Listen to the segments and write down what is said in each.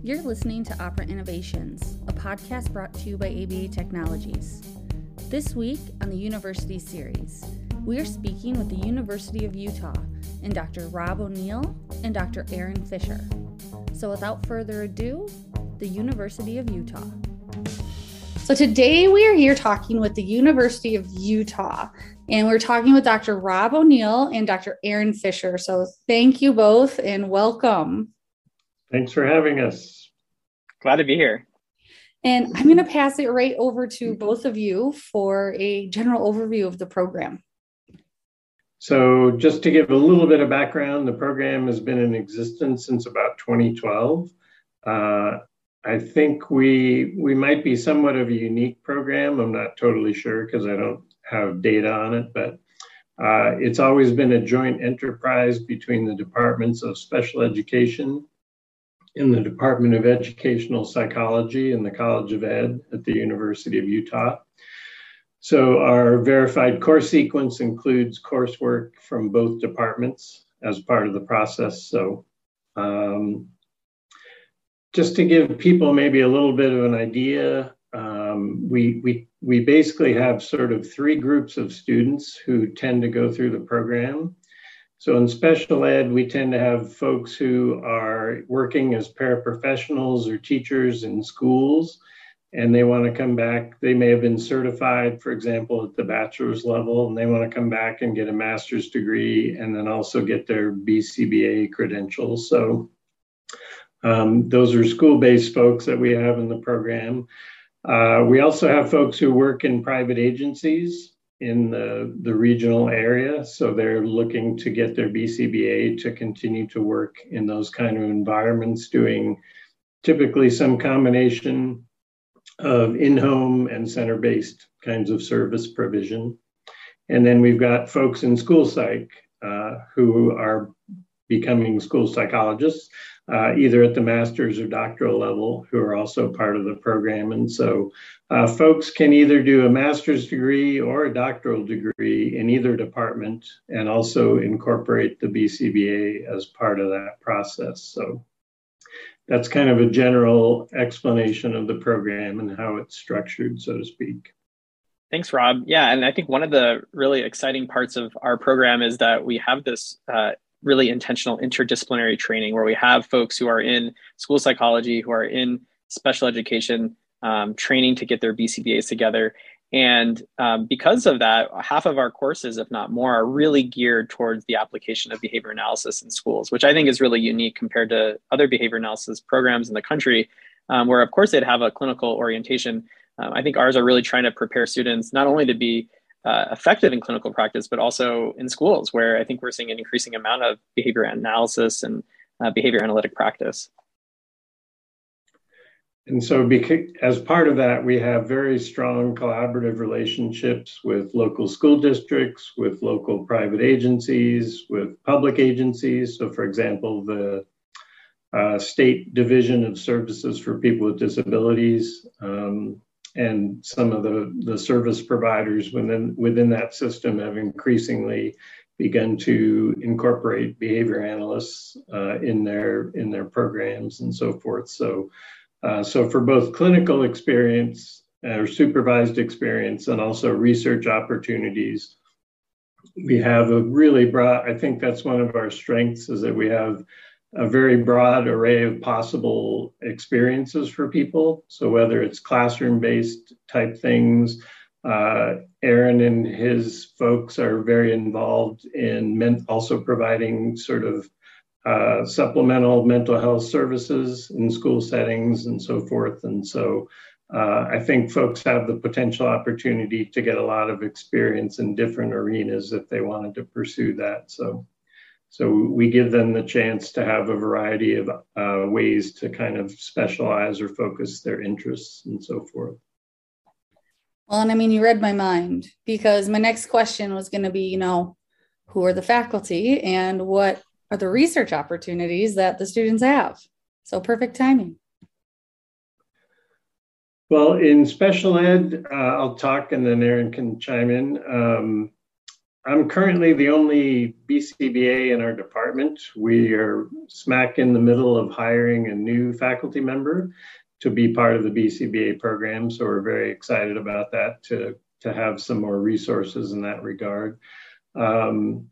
You're listening to Operant Innovations, a podcast brought to you by ABA Technologies. This week on the University Series, we are speaking with the University of Utah and Dr. Rob O'Neill and Dr. Aaron Fischer. So without further ado, the University of Utah. So today we are here talking with the University of Utah and we're talking with Dr. Rob O'Neill and Dr. Aaron Fischer. So thank you both and welcome. Thanks for having us. Glad to be here. And I'm going to pass it right over to both of you for a general overview of the program. So, just to give a little bit of background, the program has been in existence since about 2012. Uh, I think we we might be somewhat of a unique program. I'm not totally sure because I don't have data on it, but uh, it's always been a joint enterprise between the departments of special education in the Department of Educational Psychology in the College of Ed at the University of Utah. So our verified course sequence includes coursework from both departments as part of the process. So um, just to give people maybe a little bit of an idea, um, we, we, we basically have sort of three groups of students who tend to go through the program. So in special ed, we tend to have folks who are working as paraprofessionals or teachers in schools, and they want to come back. They may have been certified, for example, at the bachelor's level, and they want to come back and get a master's degree and then also get their BCBA credentials. So um, those are school-based folks that we have in the program. Uh, we also have folks who work in private agencies in the, the regional area. So they're looking to get their BCBA to continue to work in those kind of environments, doing typically some combination of in-home and center-based kinds of service provision. And then we've got folks in school psych uh, who are becoming school psychologists uh, either at the master's or doctoral level who are also part of the program. And so uh, folks can either do a master's degree or a doctoral degree in either department and also incorporate the BCBA as part of that process. So that's kind of a general explanation of the program and how it's structured, so to speak. Thanks, Rob. Yeah, and I think one of the really exciting parts of our program is that we have this uh, really intentional interdisciplinary training where we have folks who are in school psychology, who are in special education um, training to get their BCBAs together. And um, because of that, half of our courses, if not more, are really geared towards the application of behavior analysis in schools, which I think is really unique compared to other behavior analysis programs in the country, um, where of course they'd have a clinical orientation. Um, I think ours are really trying to prepare students not only to be uh, effective in clinical practice, but also in schools, where I think we're seeing an increasing amount of behavior analysis and uh, behavior analytic practice. And so, as part of that, we have very strong collaborative relationships with local school districts, with local private agencies, with public agencies. So, for example, the uh, State Division of Services for People with Disabilities um, and some of the, the service providers within, within that system have increasingly begun to incorporate behavior analysts uh, in their in their programs and so forth. So, uh, so for both clinical experience or supervised experience and also research opportunities, we have a really broad. I think that's one of our strengths is that we have a very broad array of possible experiences for people. So whether it's classroom based type things, uh, Aaron and his folks are very involved in men- also providing sort of uh, supplemental mental health services in school settings and so forth. And so uh, I think folks have the potential opportunity to get a lot of experience in different arenas if they wanted to pursue that. So so we give them the chance to have a variety of uh, ways to kind of specialize or focus their interests and so forth. Well, and I mean, you read my mind because my next question was going to be, you know, who are the faculty and what are the research opportunities that the students have? So perfect timing. Well, in special ed, uh, I'll talk and then Aaron can chime in. Um, I'm currently the only BCBA in our department. We are smack in the middle of hiring a new faculty member to be part of the BCBA program. So we're very excited about that to, to have some more resources in that regard. Um,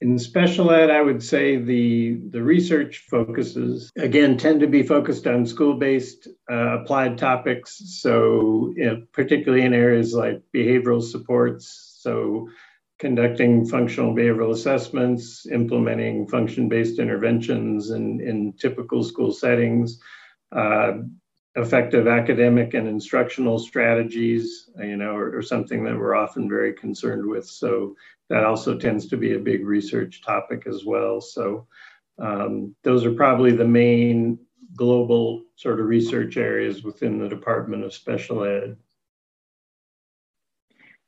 in special ed, I would say the, the research focuses, again, tend to be focused on school based uh, applied topics. So, you know, particularly in areas like behavioral supports. So, conducting functional behavioral assessments, implementing function based interventions in, in typical school settings, uh, effective academic and instructional strategies, you know, or, or, something that we're often very concerned with. So that also tends to be a big research topic as well. So um, those are probably the main global sort of research areas within the Department of Special Ed.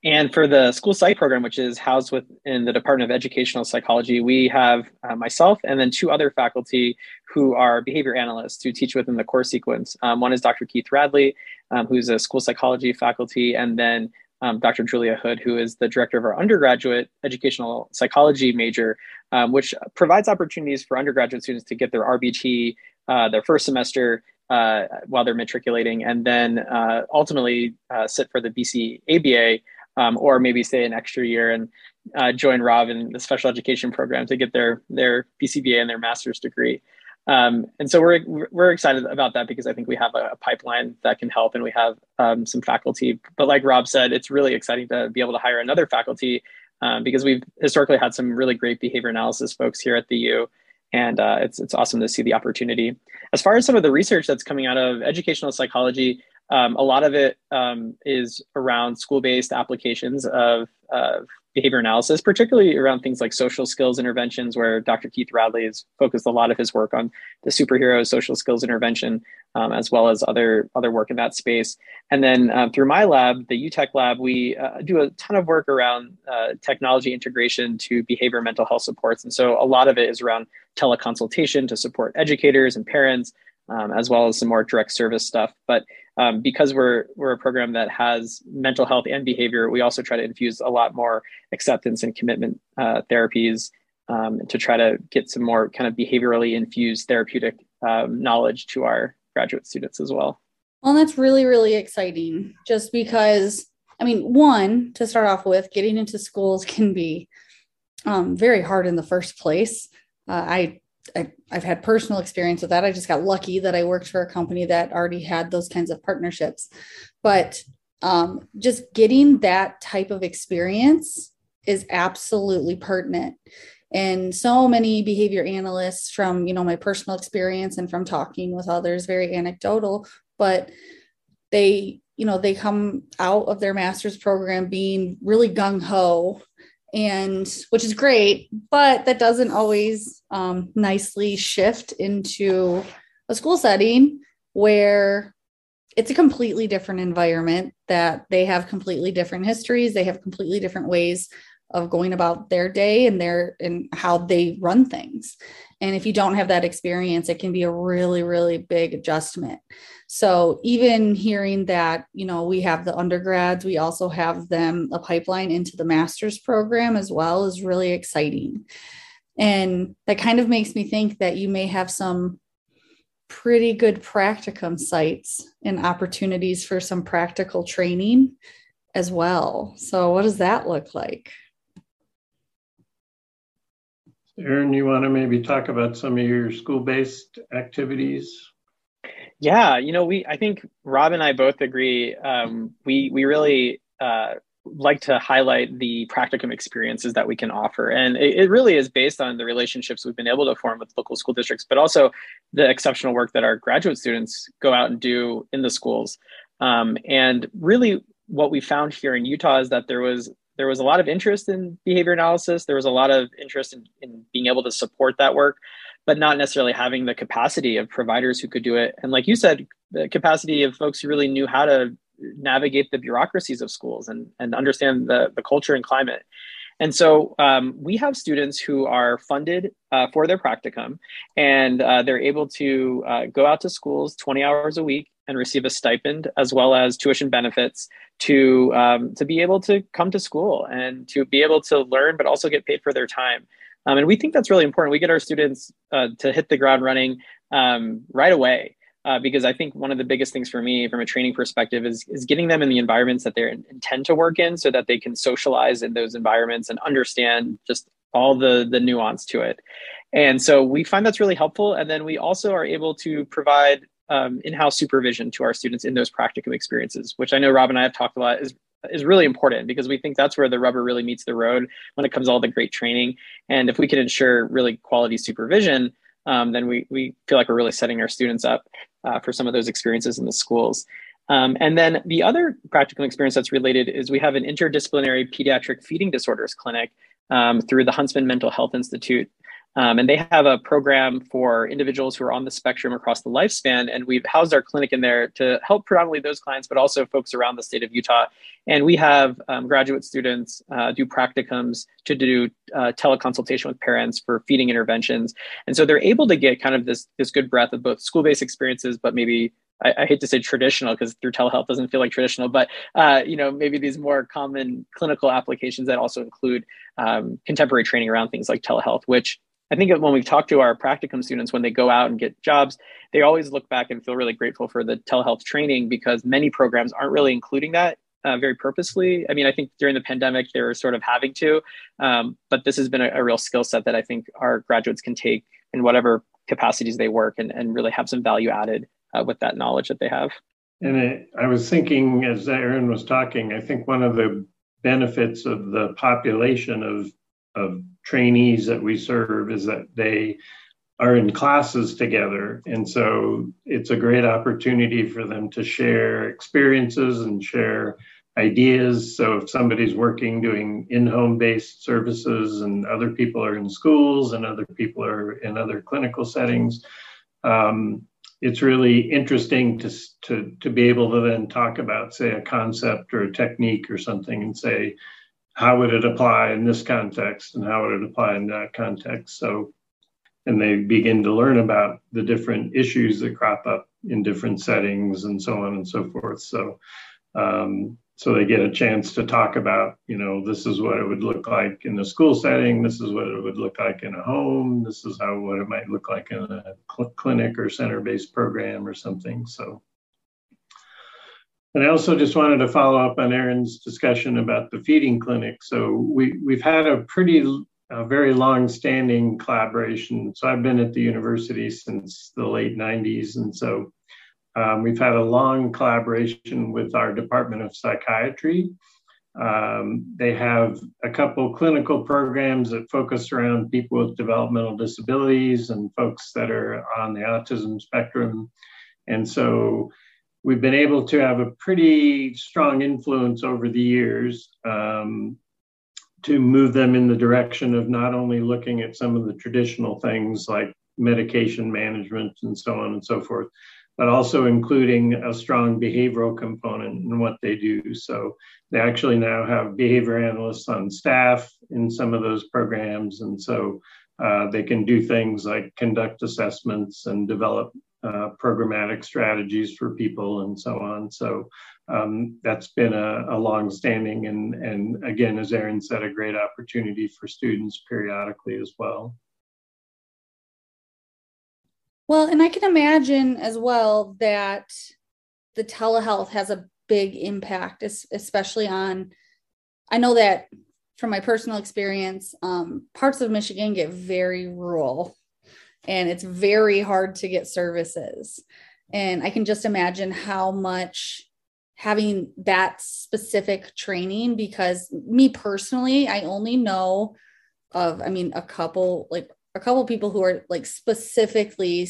And for the school psych program, which is housed within the Department of Educational Psychology, we have uh, myself and then two other faculty who are behavior analysts who teach within the course sequence. Um, one is Dr. Keith Radley, um, who's a school psychology faculty, and then um, Dr. Julia Hood, who is the director of our undergraduate educational psychology major, um, which provides opportunities for undergraduate students to get their RBT uh, their first semester uh, while they're matriculating, and then uh, ultimately uh, sit for the BCaBA um, or maybe stay an extra year and uh, join Rob in the special education program to get their their BCBA and their master's degree. Um, and so we're we're excited about that because I think we have a, a pipeline that can help, and we have um, some faculty. But like Rob said, it's really exciting to be able to hire another faculty um, because we've historically had some really great behavior analysis folks here at the U and uh, it's it's awesome to see the opportunity. As far as some of the research that's coming out of educational psychology, um, a lot of it um, is around school-based applications of, of, behavior analysis, particularly around things like social skills interventions, where Dr. Keith Radley has focused a lot of his work on the superhero social skills intervention, um, as well as other other work in that space. And then um, through my lab, the UTech lab, we uh, do a ton of work around uh, technology integration to behavior mental health supports. And so a lot of it is around teleconsultation to support educators and parents, um, as well as some more direct service stuff. But um, because we're we're a program that has mental health and behavior, we also try to infuse a lot more acceptance and commitment uh, therapies um, to try to get some more kind of behaviorally infused therapeutic um, knowledge to our graduate students as well. Well, that's really really exciting. Just because, I mean, one to start off with, getting into schools can be um, very hard in the first place. Uh, I I, have had personal experience with that. I just got lucky that I worked for a company that already had those kinds of partnerships. But um, just getting that type of experience is absolutely pertinent. And so many behavior analysts, from you know my personal experience and from talking with others, very anecdotal, but they you know they come out of their master's program being really gung ho and which is great, but that doesn't always um, nicely shift into a school setting where it's a completely different environment that they have completely different histories, they have completely different ways of going about their day and their and how they run things. And if you don't have that experience, it can be a really, really big adjustment. So even hearing that, you know, we have the undergrads, we also have them a pipeline into the master's program as well is really exciting. And that kind of makes me think that you may have some pretty good practicum sites and opportunities for some practical training as well. So, what does that look like? Aaron, you want to maybe talk about some of your school based activities? Yeah, you know, we I think Rob and I both agree. Um, we we really uh, like to highlight the practicum experiences that we can offer, and it, it, really is based on the relationships we've been able to form with local school districts, but also the exceptional work that our graduate students go out and do in the schools. Um, and really, what we found here in Utah is that there was there was a lot of interest in behavior analysis. There was a lot of interest in, in being able to support that work, but not necessarily having the capacity of providers who could do it. And like you said, the capacity of folks who really knew how to navigate the bureaucracies of schools and, and understand the, the culture and climate. And so um, we have students who are funded uh, for their practicum and uh, they're able to uh, go out to schools 20 hours a week and receive a stipend as well as tuition benefits to um, to be able to come to school and to be able to learn, but also get paid for their time. Um, and we think that's really important. We get our students uh, to hit the ground running um, right away. Uh, because I think one of the biggest things for me from a training perspective is, is getting them in the environments that they intend to work in so that they can socialize in those environments and understand just all the, the nuance to it. And so we find that's really helpful. And then we also are able to provide um, in-house supervision to our students in those practicum experiences, which I know Rob and I have talked a lot is is really important because we think that's where the rubber really meets the road when it comes to all the great training. And if we can ensure really quality supervision, um, then we, we feel like we're really setting our students up uh, for some of those experiences in the schools. Um, and then the other practical experience that's related is we have an interdisciplinary pediatric feeding disorders clinic um, through the Huntsman Mental Health Institute um, and they have a program for individuals who are on the spectrum across the lifespan. And we've housed our clinic in there to help predominantly those clients, but also folks around the state of Utah. And we have um, graduate students uh, do practicums to do uh, teleconsultation with parents for feeding interventions. And so they're able to get kind of this, this good breadth of both school based experiences, but maybe I, I, hate to say traditional because through telehealth doesn't feel like traditional, but uh, you know maybe these more common clinical applications that also include um, contemporary training around things like telehealth, which I think when we've talked to our practicum students when they go out and get jobs, they always look back and feel really grateful for the telehealth training because many programs aren't really including that uh, very purposely. I mean, I think during the pandemic they were sort of having to, um, but this has been a, a real skill set that I think our graduates can take in whatever capacities they work and, and really have some value added uh, with that knowledge that they have. And it, I was thinking as Aaron was talking, I think one of the benefits of the population of of trainees that we serve is that they are in classes together. And so it's a great opportunity for them to share experiences and share ideas. So if somebody's working doing in home based services and other people are in schools and other people are in other clinical settings, um, it's really interesting to, to, to be able to then talk about, say, a concept or a technique or something and say, how would it apply in this context and how would it apply in that context? So and they begin to learn about the different issues that crop up in different settings and so on and so forth. So um, so they get a chance to talk about you know this is what it would look like in a school setting this is what it would look like in a home this is how what it might look like in a cl- clinic or center based program or something. So and I also just wanted to follow up on Aaron's discussion about the feeding clinic. So we, we've had a pretty, a very long-standing collaboration. So I've been at the university since the late 90s. And so um, we've had a long collaboration with our Department of Psychiatry. Um, they have a couple clinical programs that focus around people with developmental disabilities and folks that are on the autism spectrum. And so we've been able to have a pretty strong influence over the years um, to move them in the direction of not only looking at some of the traditional things like medication management and so on and so forth, but also including a strong behavioral component in what they do. So they actually now have behavior analysts on staff in some of those programs. And so uh, they can do things like conduct assessments and develop uh, programmatic strategies for people and so on. So um, that's been a, a long-standing and, and again, as Aaron said, a great opportunity for students periodically as well. Well, and I can imagine as well that the telehealth has a big impact, especially on. I know that from my personal experience, um, parts of Michigan get very rural and it's very hard to get services. And I can just imagine how much having that specific training because me personally, I only know of, I mean, a couple, like a couple people who are like specifically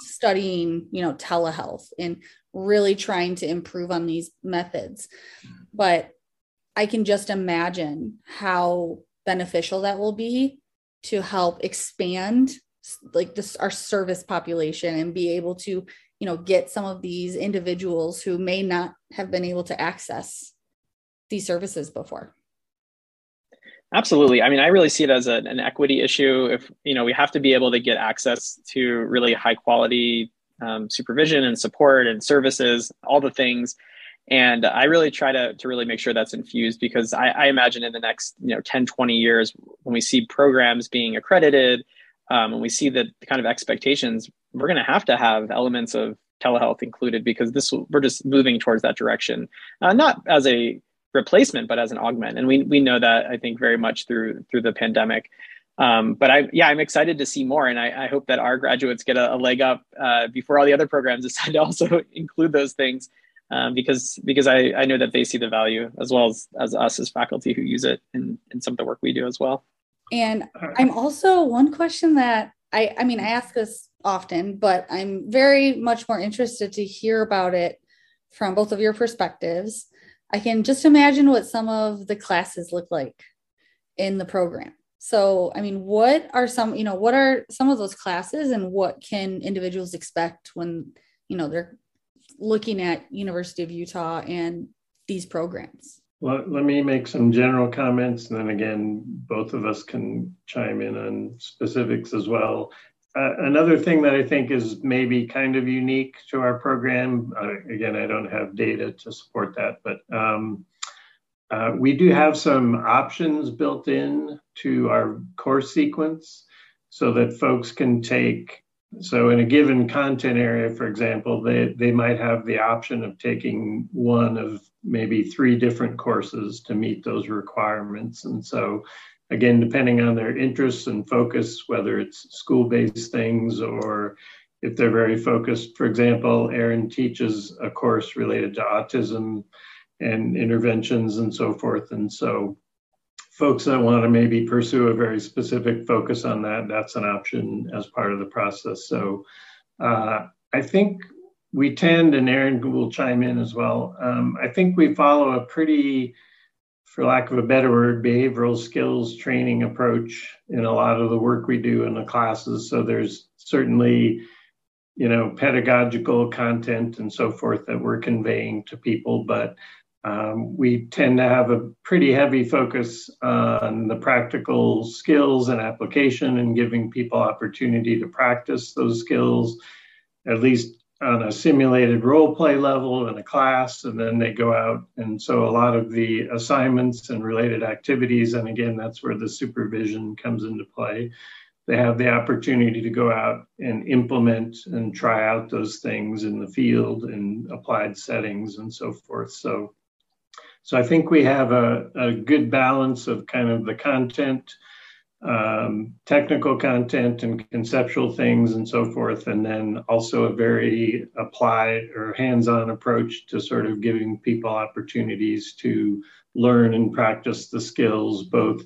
studying, you know, telehealth and really trying to improve on these methods. But I can just imagine how beneficial that will be to help expand like this our service population and be able to you know get some of these individuals who may not have been able to access these services before. Absolutely. I mean i really see it as a, an equity issue. If you know we have to be able to get access to really high quality um, supervision and support and services, all the things. And I really try to, to really make sure that's infused because I, I imagine in the next you know 10, 20 years, when we see programs being accredited, um, and we see the, the kind of expectations, we're going to have to have elements of telehealth included because this we're just moving towards that direction, uh, not as a replacement, but as an augment. And we we know that I think very much through through the pandemic. Um, but I yeah, I'm excited to see more, and I, I hope that our graduates get a, a leg up uh, before all the other programs decide to also include those things. Um, because because I, I know that they see the value as well as, as us as faculty who use it in, in some of the work we do as well. And I'm also one question that I I mean I ask this often, but I'm very much more interested to hear about it from both of your perspectives. I can just imagine what some of the classes look like in the program. So, I mean, what are some, you know, what are some of those classes and what can individuals expect when, you know, they're looking at University of Utah and these programs? Well, let me make some general comments, and then again, both of us can chime in on specifics as well. Uh, another thing that I think is maybe kind of unique to our program, uh, again, I don't have data to support that, but um, uh, we do have some options built in to our course sequence so that folks can take so in a given content area for example they, they might have the option of taking one of maybe three different courses to meet those requirements and so again, depending on their interests and focus, whether it's school based things or if they're very focused. For example, Aaron teaches a course related to autism and interventions and so forth. And so, folks that want to maybe pursue a very specific focus on that, that's an option as part of the process. So, uh, I think we tend, and Aaron will chime in as well. Um, I think we follow a pretty for lack of a better word, behavioral skills training approach in a lot of the work we do in the classes. So there's certainly, you know, pedagogical content and so forth that we're conveying to people, but um, we tend to have a pretty heavy focus on the practical skills and application and giving people opportunity to practice those skills, at least on a simulated role play level in a class, and then they go out. And so a lot of the assignments and related activities, and again, that's where the supervision comes into play. They have the opportunity to go out and implement and try out those things in the field in applied settings and so forth. So, so I think we have a, a good balance of kind of the content um, technical content and conceptual things and so forth, and then also a very applied or hands on approach to sort of giving people opportunities to learn and practice the skills both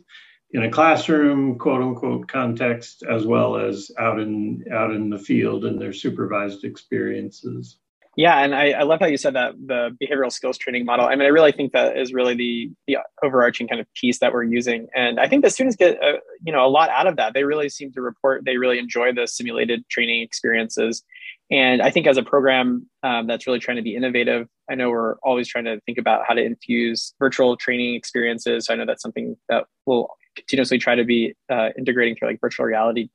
in a classroom quote unquote context as well as out in out in the field in their supervised experiences yeah, and I, I, love how you said that the behavioral skills training model. I mean, I really think that is really the the overarching kind of piece that we're using, and I think the students get uh, you know a lot out of that. They really seem to report they really enjoy the simulated training experiences, and I think as a program um, that's really trying to be innovative, I know we're always trying to think about how to infuse virtual training experiences. So I know that's something that we'll continuously try to be uh, integrating through like virtual reality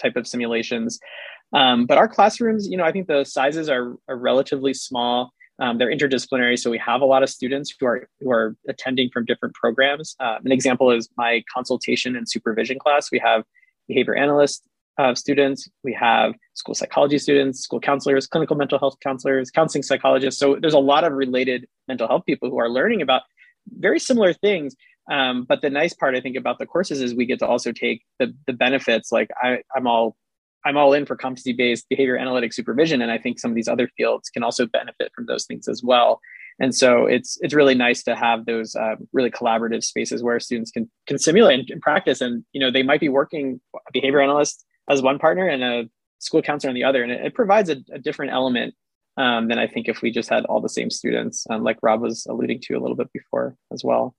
type of simulations. Um, but our classrooms, you know, I think the sizes are, are relatively small. Um, they're interdisciplinary, so we have a lot of students who are who are attending from different programs. Uh, an example is my consultation and supervision class. We have behavior analyst uh, students, we have school psychology students, school counselors, clinical mental health counselors, counseling psychologists. So there's a lot of related mental health people who are learning about very similar things. Um, but the nice part I think about the courses is we get to also take the the benefits. Like I, I'm all I'm all in for competency based behavior analytic supervision, and I think some of these other fields can also benefit from those things as well. And so it's it's really nice to have those uh, really collaborative spaces where students can can simulate and practice. And you know they might be working a behavior analyst as one partner and a school counselor on the other, and it, it provides a, a, different element um, than I think if we just had all the same students, um, like Rob was alluding to a little bit before as well.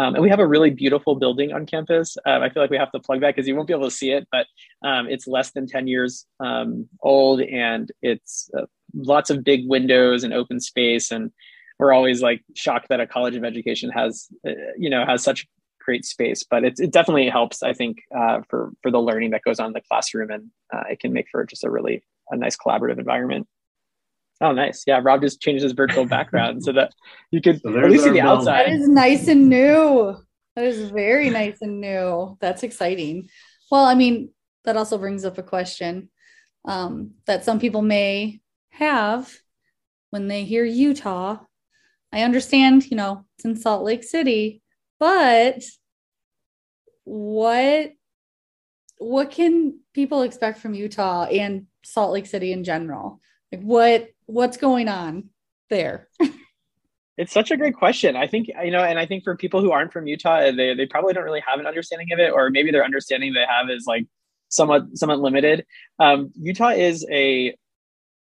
Um, and we have a really beautiful building on campus. Uh, I feel like we have to plug that because you won't be able to see it, but um, it's less than 10 years um, old and it's uh, lots of big windows and open space. And we're always like shocked that a college of education has, uh, you know, has such great space, but it, it definitely helps, I think, uh, for, for the learning that goes on in the classroom and uh, it can make for just a really a nice collaborative environment. Oh, nice. Yeah, Rob just changed his virtual background so that you could so at least see the outside. That is nice and new. That is very nice and new. That's exciting. Well, I mean, that also brings up a question um, that some people may have when they hear Utah. I understand, you know, it's in Salt Lake City, but what what can people expect from Utah and Salt Lake City in general? Like what what's going on there? it's such a great question. I think you know, and I think for people who aren't from Utah, they they probably don't really have an understanding of it, or maybe their understanding they have is like somewhat somewhat limited. Um, Utah is a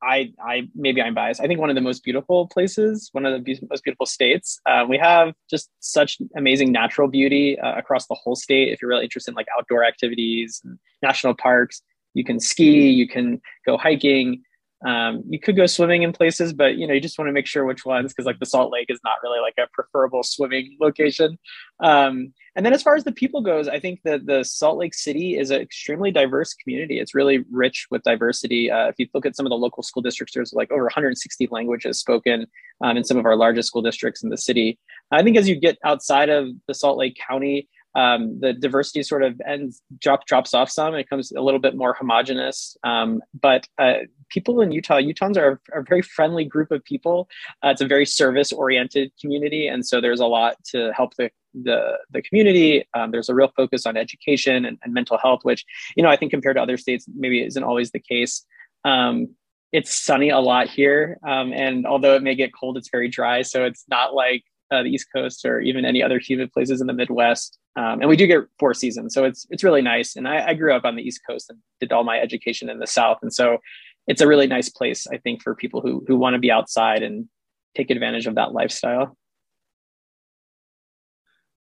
I, I maybe I'm biased. I think one of the most beautiful places, one of the be- most beautiful states. Uh, we have just such amazing natural beauty uh, across the whole state. If you're really interested in like outdoor activities, and national parks, you can ski, you can go hiking. Um, you could go swimming in places, but you know you just want to make sure which ones because like the Salt Lake is not really like a preferable swimming location. Um, and then as far as the people goes, I think that the Salt Lake City is an extremely diverse community. It's really rich with diversity. Uh, if you look at some of the local school districts, there's like over 160 languages spoken um, in some of our largest school districts in the city. I think as you get outside of the Salt Lake County, um, the diversity sort of ends drop, drops off some. It becomes a little bit more homogenous. Um, but uh, people in Utah, Utahns are, are, a very friendly group of people. Uh, it's a very service oriented community, and so there's a lot to help the the, the community. Um, there's a real focus on education and, and, mental health, which you know I think compared to other states maybe isn't always the case. Um, it's sunny a lot here, um, and although it may get cold, it's very dry. So it's not like uh, the East Coast or even any other humid places in the Midwest. Um, and we do get four seasons, so it's it's really nice. And I, I, grew up on the East Coast and did all my education in the South, and so it's a really nice place, I think, for people who who want to be outside and take advantage of that lifestyle.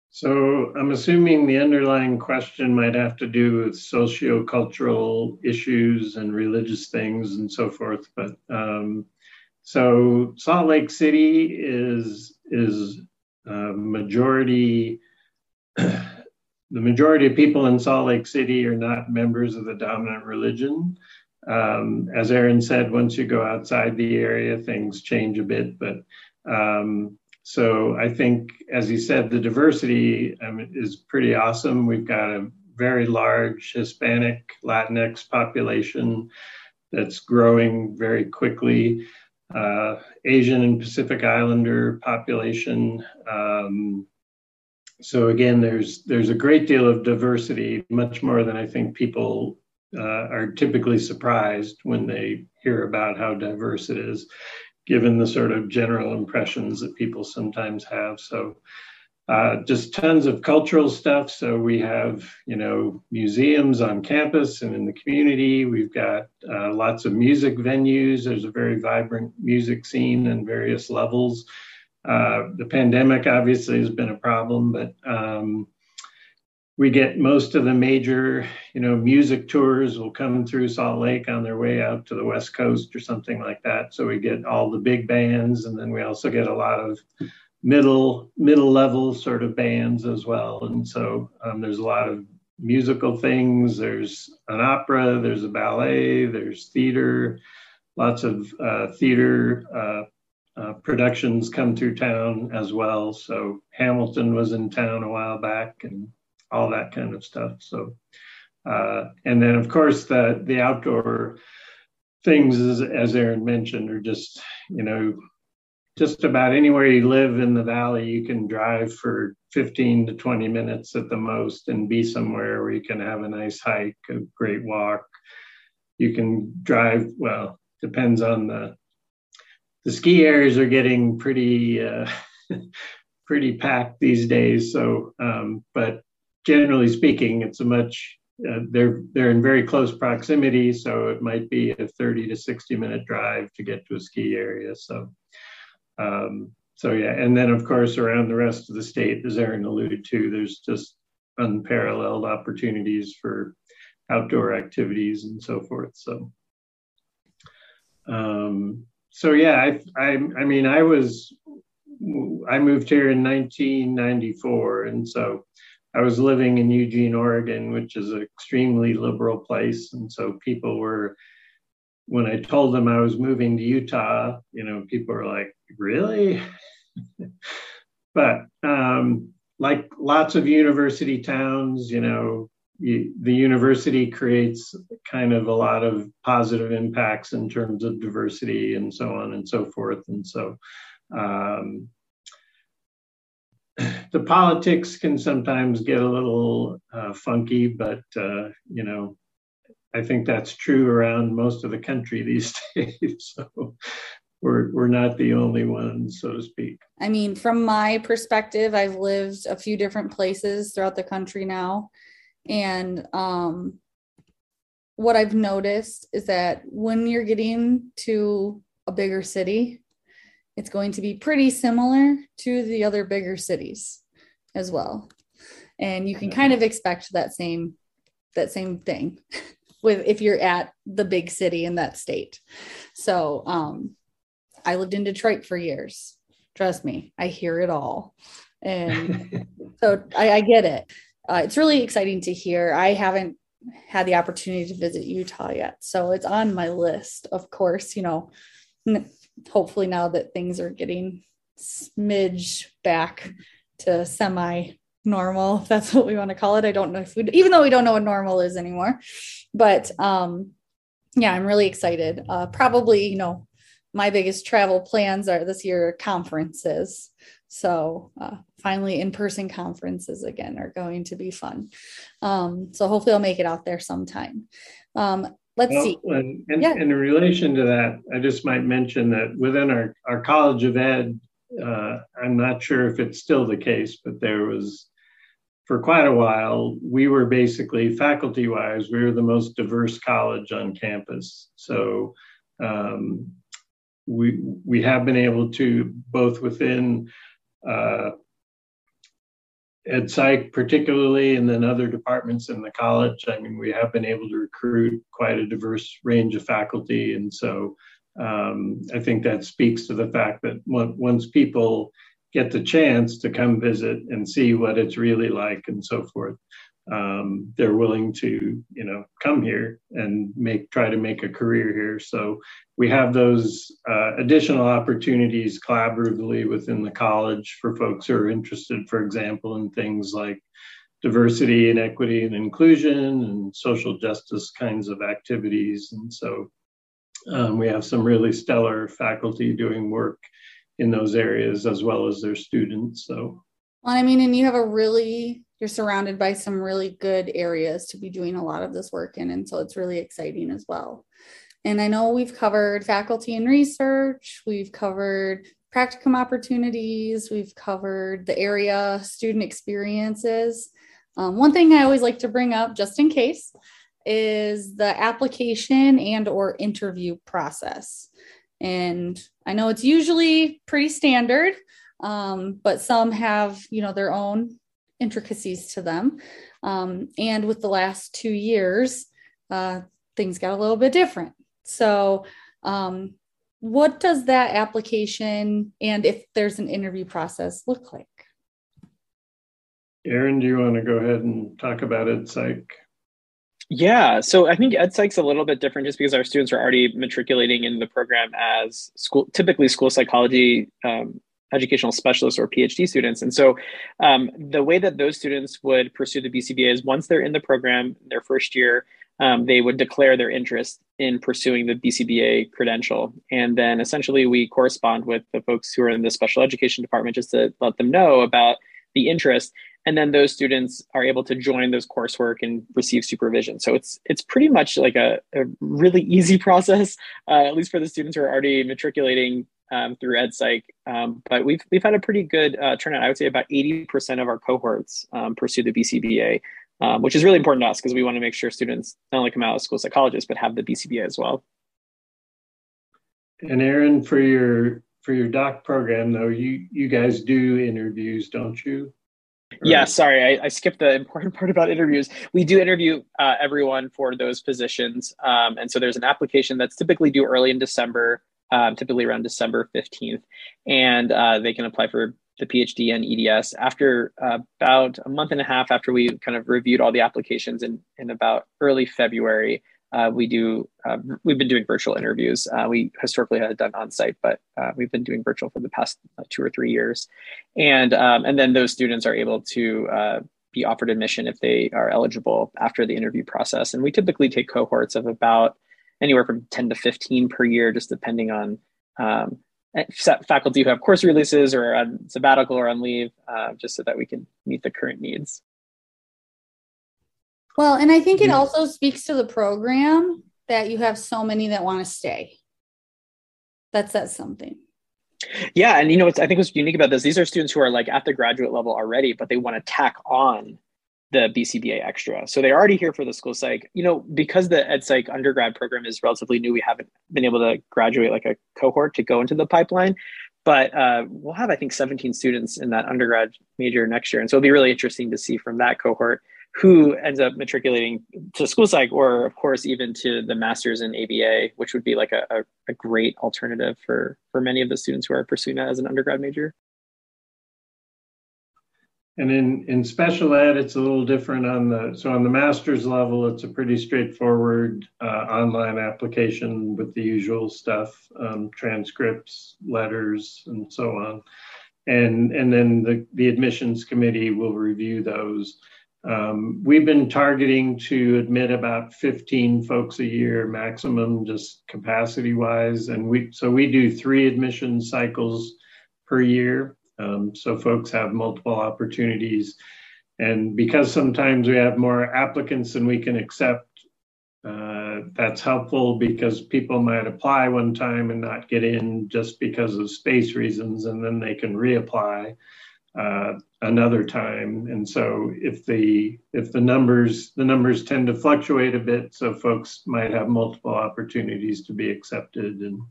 So I'm assuming the underlying question might have to do with socio-cultural issues and religious things and so forth. But um, so Salt Lake City is is uh, majority. the majority of people in Salt Lake City are not members of the dominant religion. Um, as Aaron said, once you go outside the area, things change a bit. But um, so I think, as he said, the diversity um, is pretty awesome. We've got a very large Hispanic Latinx population that's growing very quickly uh, Asian and Pacific Islander population. Um, so again, there's there's a great deal of diversity, much more than I think people uh, are typically surprised when they hear about how diverse it is, given the sort of general impressions that people sometimes have. So uh, just tons of cultural stuff. So we have, you know, museums on campus and in the community. We've got uh, lots of music venues. There's a very vibrant music scene in various levels. Uh, the pandemic obviously has been a problem, but um, we get most of the major, you know, music tours will come through Salt Lake on their way out to the West Coast or something like that. So we get all the big bands, and then we also get a lot of middle middle level sort of bands as well. And so um, there's a lot of musical things. There's an opera. There's a ballet. There's theater. Lots of uh, theater uh, uh, productions come through town as well. So Hamilton was in town a while back, and all that kind of stuff. So, uh, and then of course the the outdoor things, as, as Aaron mentioned, are just you know just about anywhere you live in the valley, you can drive for 15 to 20 minutes at the most and be somewhere where you can have a nice hike, a great walk. You can drive, well, depends on the the ski areas are getting pretty uh, pretty packed these days. So, um, but generally speaking, it's a much uh, they're they're in very close proximity, so it might be a 30 to 60 minute drive to get to a ski area. So um, so yeah, and then of course around the rest of the state, as Aaron alluded to, there's just unparalleled opportunities for outdoor activities and so forth. So, um, so yeah, I, I, I mean, I was, I moved here in 1994, and so I was living in Eugene, Oregon, which is an extremely liberal place, and so people were when I told them I was moving to Utah, you know, people were like, really? but um, like lots of university towns, you know, you, the university creates kind of a lot of positive impacts in terms of diversity and so on and so forth. And so um, the politics can sometimes get a little uh, funky, but uh, you know, I think that's true around most of the country these days. so we're we're not the only ones, so to speak. I mean, from my perspective, I've lived a few different places throughout the country now, and um, what I've noticed is that when you're getting to a bigger city, it's going to be pretty similar to the other bigger cities as well, and you can kind of expect that same that same thing. with if you're at the big city in that state. So um, I lived in Detroit for years. Trust me, I hear it all. And so I, I, get it. Uh, it's really exciting to hear. I haven't had the opportunity to visit Utah yet. So it's on my list, of course, you know, hopefully now that things are getting smidge back to semi normal, if that's what we want to call it. I don't know if we, even though we don't know what normal is anymore, but um, yeah, I'm really excited. Uh, probably, you know, my biggest travel plans are this year conferences. So uh, finally, in-person conferences again are going to be fun. Um, so hopefully, I'll make it out there sometime. Um, let's well, see. And, and, yeah. and, in relation to that, I just might mention that within our, our College of Ed, uh, I'm not sure if it's still the case, but there was for quite a while, we were basically faculty wise, we were the most diverse college on campus. So um, we, we have been able to, both within uh, Ed Psych, particularly, and then other departments in the college, I mean, we have been able to recruit quite a diverse range of faculty. And so um, I think that speaks to the fact that once people get the chance to come visit and see what it's really like and so forth um, they're willing to you know come here and make try to make a career here so we have those uh, additional opportunities collaboratively within the college for folks who are interested for example in things like diversity and equity and inclusion and social justice kinds of activities and so um, we have some really stellar faculty doing work in those areas as well as their students. So, well, I mean, and you have a really, you're surrounded by some really good areas to be doing a lot of this work in. And so it's really exciting as well. And I know we've covered faculty and research, we've covered practicum opportunities, we've covered the area student experiences. Um, one thing I always like to bring up, just in case, is the application and or interview process. And I know it's usually pretty standard, um, but some have, you know, their own intricacies to them. Um, and with the last two years, uh, things got a little bit different. So, um, what does that application and if there's an interview process look like? Aaron, do you want to go ahead and talk about it, Psych? Yeah, so I think EdPsych's a little bit different just because our students are already matriculating in the program as school, typically school psychology um, educational specialists or PhD students. And so um, the way that those students would pursue the BCBA is once they're in the program, their first year, um, they would declare their interest in pursuing the BCBA credential. And then essentially we correspond with the folks who are in the special education department just to let them know about the interest and then those students are able to join those coursework and receive supervision so it's it's pretty much like a, a really easy process uh, at least for the students who are already matriculating um, through EdPsych. Um, but we've we've had a pretty good uh, turnout. I would say about 80% of our cohorts um, pursue the BCBA, um, which is really important to us because we want to make sure students not only come out as school psychologists but have the BCBA as well. And Aaron, for your for your doc program though, you you guys do interviews, don't you? Yeah, sorry, I, I, skipped the important part about interviews. We do interview uh, everyone for those positions, um, and so there's an application that's typically due early in December, um, typically around December fifteenth, and uh, they can apply for the PhD and EDS after uh, about a month and a half after we kind of reviewed all the applications in in about early February. uh, we do uh, we've been doing virtual interviews. Uh, we historically had done on site, but uh, we've been doing virtual for the past two or three years, and um, and then those students are able to uh, be offered admission if they are eligible after the interview process. And we typically take cohorts of about anywhere from ten to fifteen per year, just depending on um, faculty who have course releases or on sabbatical or on leave, just so that we can meet the current needs. Well, and I think it also speaks to the program that you have so many that want to stay. That says something. Yeah, and you know, it's I think what's unique about this. These are students who are like at the graduate level already, but they want to tack on the BCBA extra. So they're already here for the school psych. You know, because the ed psych undergrad program is relatively new, we haven't been able to graduate like a cohort to go into the pipeline. But uh, we'll have, I think, 17 students in that undergrad major next year, and so it'll be really interesting to see from that cohort who ends up matriculating to school psych or of course even to the masters in aba which would be like a, a, great alternative for for many of the students who are pursuing that as an undergrad major and in in special ed it's a little different on the so on the master's level it's a pretty straightforward uh, online application with the usual stuff um, transcripts letters and so on and and then the the admissions committee will review those um, we've been targeting to admit about 15 folks a year maximum, just capacity wise. And we so we do three admission cycles per year. Um, so folks have multiple opportunities. And because sometimes we have more applicants than we can accept, uh, that's helpful because people might apply one time and not get in just because of space reasons, and then they can reapply uh, another time. And so if the if the numbers the numbers tend to fluctuate a bit, so folks might have multiple opportunities to be accepted. And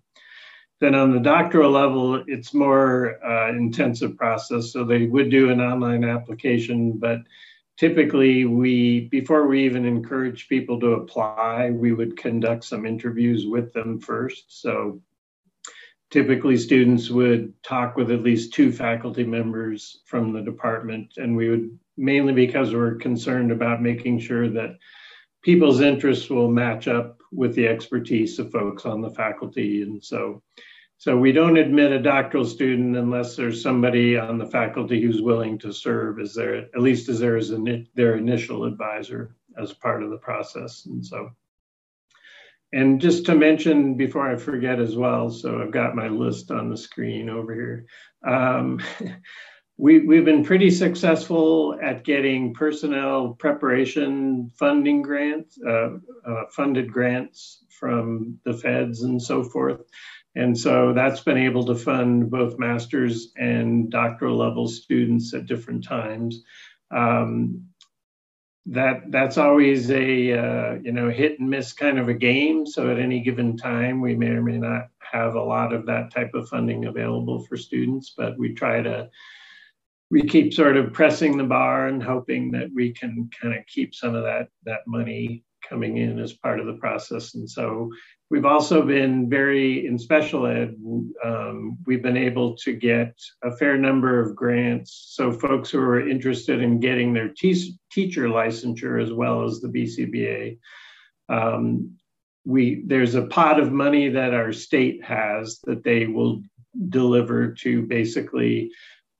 then on the doctoral level, it's more uh, intensive process. So they would do an online application, but typically we before we even encourage people to apply, we would conduct some interviews with them first. So typically students would talk with at least two faculty members from the department and we would mainly because we're concerned about making sure that people's interests will match up with the expertise of folks on the faculty and so so we don't admit a doctoral student unless there's somebody on the faculty who's willing to serve as their at least as their, as their initial advisor as part of the process and so and just to mention before I forget as well, so I've got my list on the screen over here. Um, we, we've been pretty successful at getting personnel preparation funding grants, uh, uh, funded grants from the feds and so forth. And so that's been able to fund both master's and doctoral level students at different times. Um, that that's always a uh, you know hit and miss kind of a game. So at any given time, we may or may not have a lot of that type of funding available for students, but we try to we keep sort of pressing the bar and hoping that we can kind of keep some of that that money coming in as part of the process. And so we've also been very, in special ed, um, we've been able to get a fair number of grants. So folks who are interested in getting their te- teacher licensure as well as the BCBA. Um, we there's a pot of money that our state has that they will deliver to basically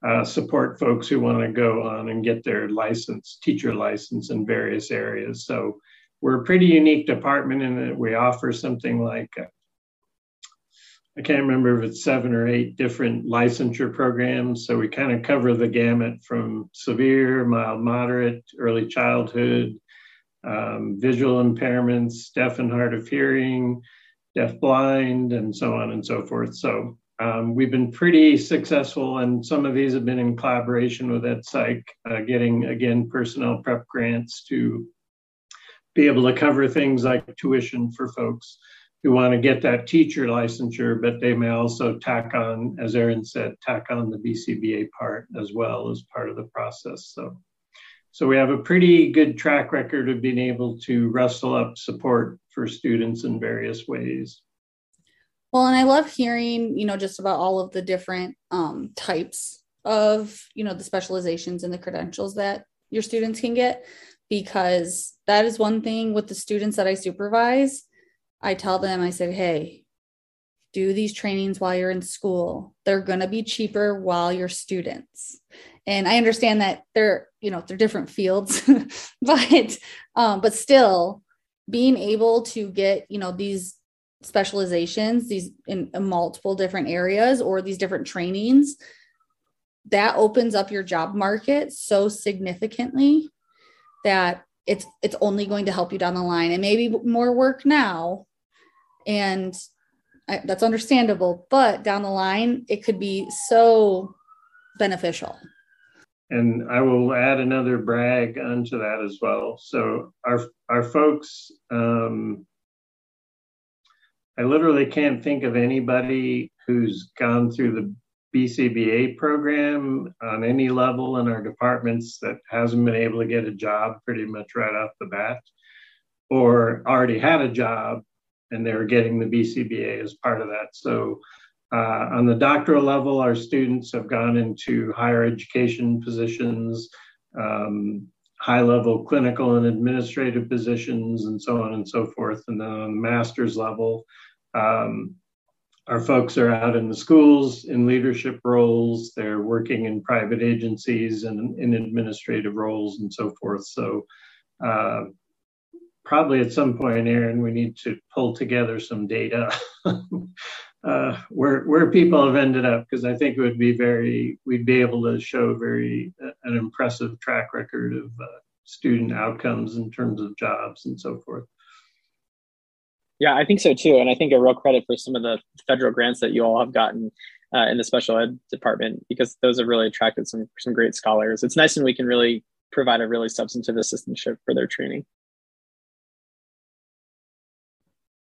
uh, support folks who want to go on and get their license, teacher license in various areas. So we're a pretty unique department in that we offer something like uh, I can't remember if it's seven or eight different licensure programs. So we kind of cover the gamut from severe, mild, moderate, early childhood, um, visual impairments, deaf and hard of hearing, deaf blind, and so on and so forth. So um, we've been pretty successful, and some of these have been in collaboration with EdPsych, uh, getting again personnel prep grants to be able to cover things like tuition for folks who want to get that teacher licensure, but they may also tack on, as Aaron said, tack on the BCBA part as well as part of the process. So, so we have a pretty good track record of being able to rustle up support for students in various ways. Well, and I love hearing, you know, just about all of the different um, types of, you know, the specializations and the credentials that your students can get because that is one thing with the students that I supervise. I tell them, I said, hey, do these trainings while you're in school. They're going to be cheaper while you're students. And I understand that they're, you know, they're different fields, but um, but still being able to get, you know, these specializations, these in, in multiple different areas or these different trainings, that opens up your job market so significantly that it's it's only going to help you down the line and maybe more work now and I, that's understandable but down the line it could be so beneficial and I will add another brag onto that as well. So our our folks, um, I literally can't think of anybody who's gone through the BCBA program on any level in our departments that hasn't been able to get a job pretty much right off the bat, or already had a job and they're getting the BCBA as part of that. So uh, on the doctoral level, our students have gone into higher education positions, um, high level clinical and administrative positions, and so on and so forth. And then on the master's level, um, our folks are out in the schools in leadership roles, they're working in private agencies and in administrative roles and so forth. So, uh, probably at some point, Aaron, we need to pull together some data uh, where where people have ended up because I think it would be very we'd be able to show very uh, an impressive track record of uh, student outcomes in terms of jobs and so forth. Yeah, I think so too, and I think a real credit for some of the federal grants that you all have gotten uh, in the special ed department because those have really attracted some some great scholars. It's nice when we can really provide a really substantive assistantship for their training.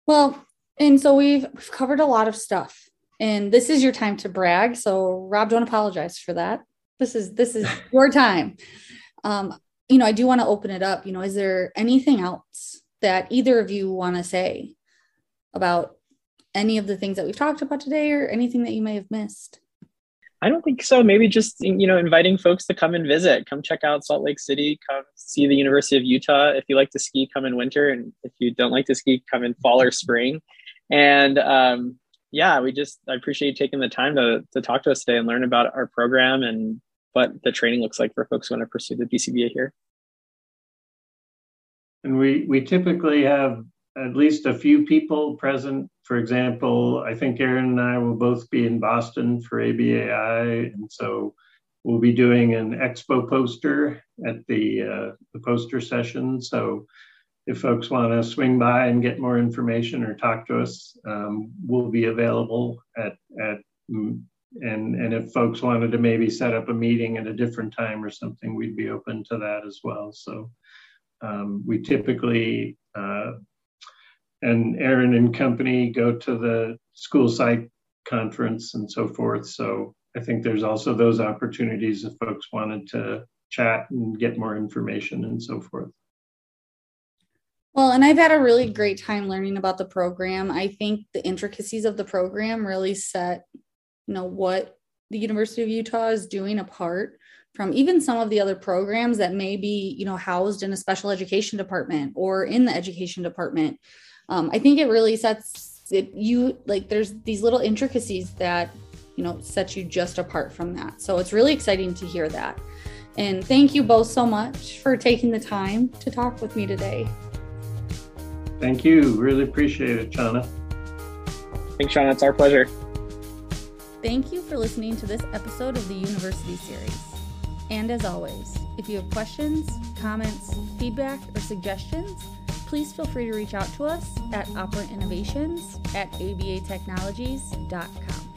Well, and so we've, we've covered a lot of stuff. And this is your time to brag. So Rob, don't apologize for that. This is this is your time. Um, you know, I do want to open it up. You know, is there anything else that either of you want to say about any of the things that we've talked about today or anything that you may have missed? I don't think so. Maybe just you know inviting folks to come and visit, come check out Salt Lake City, come see the University of Utah. If you like to ski, come in winter, and if you don't like to ski, come in fall or spring. And um, yeah, we just I appreciate you taking the time to to talk to us today and learn about our program and what the training looks like for folks who want to pursue the BCBA here. And we we typically have at least a few people present. For example, I think Aaron and I will both be in Boston for ABAI, and so we'll be doing an expo poster at the uh, the poster session. So if folks want to swing by and get more information or talk to us, um, we'll be available at, at mm, and, and if folks wanted to maybe set up a meeting at a different time or something, we'd be open to that as well. So um, we typically, uh, and Aaron and company go to the school psych conference and so forth. So I think there's also those opportunities if folks wanted to chat and get more information and so forth. Well, and I've had a really great time learning about the program. I think the intricacies of the program really set, you know, what the University of Utah is doing apart from even some of the other programs that may be, you know, housed in a special education department or in the education department. Um, I think it really sets it you like there's these little intricacies that, you know, set you just apart from that. So it's really exciting to hear that. And thank you both so much for taking the time to talk with me today. Thank you. Really appreciate it, Shauna. Thanks, Shauna. It's our pleasure. Thank you for listening to this episode of the University Series. And as always, if you have questions, comments, feedback, or suggestions, please feel free to reach out to us at operantinnovations at abatechnologies.com.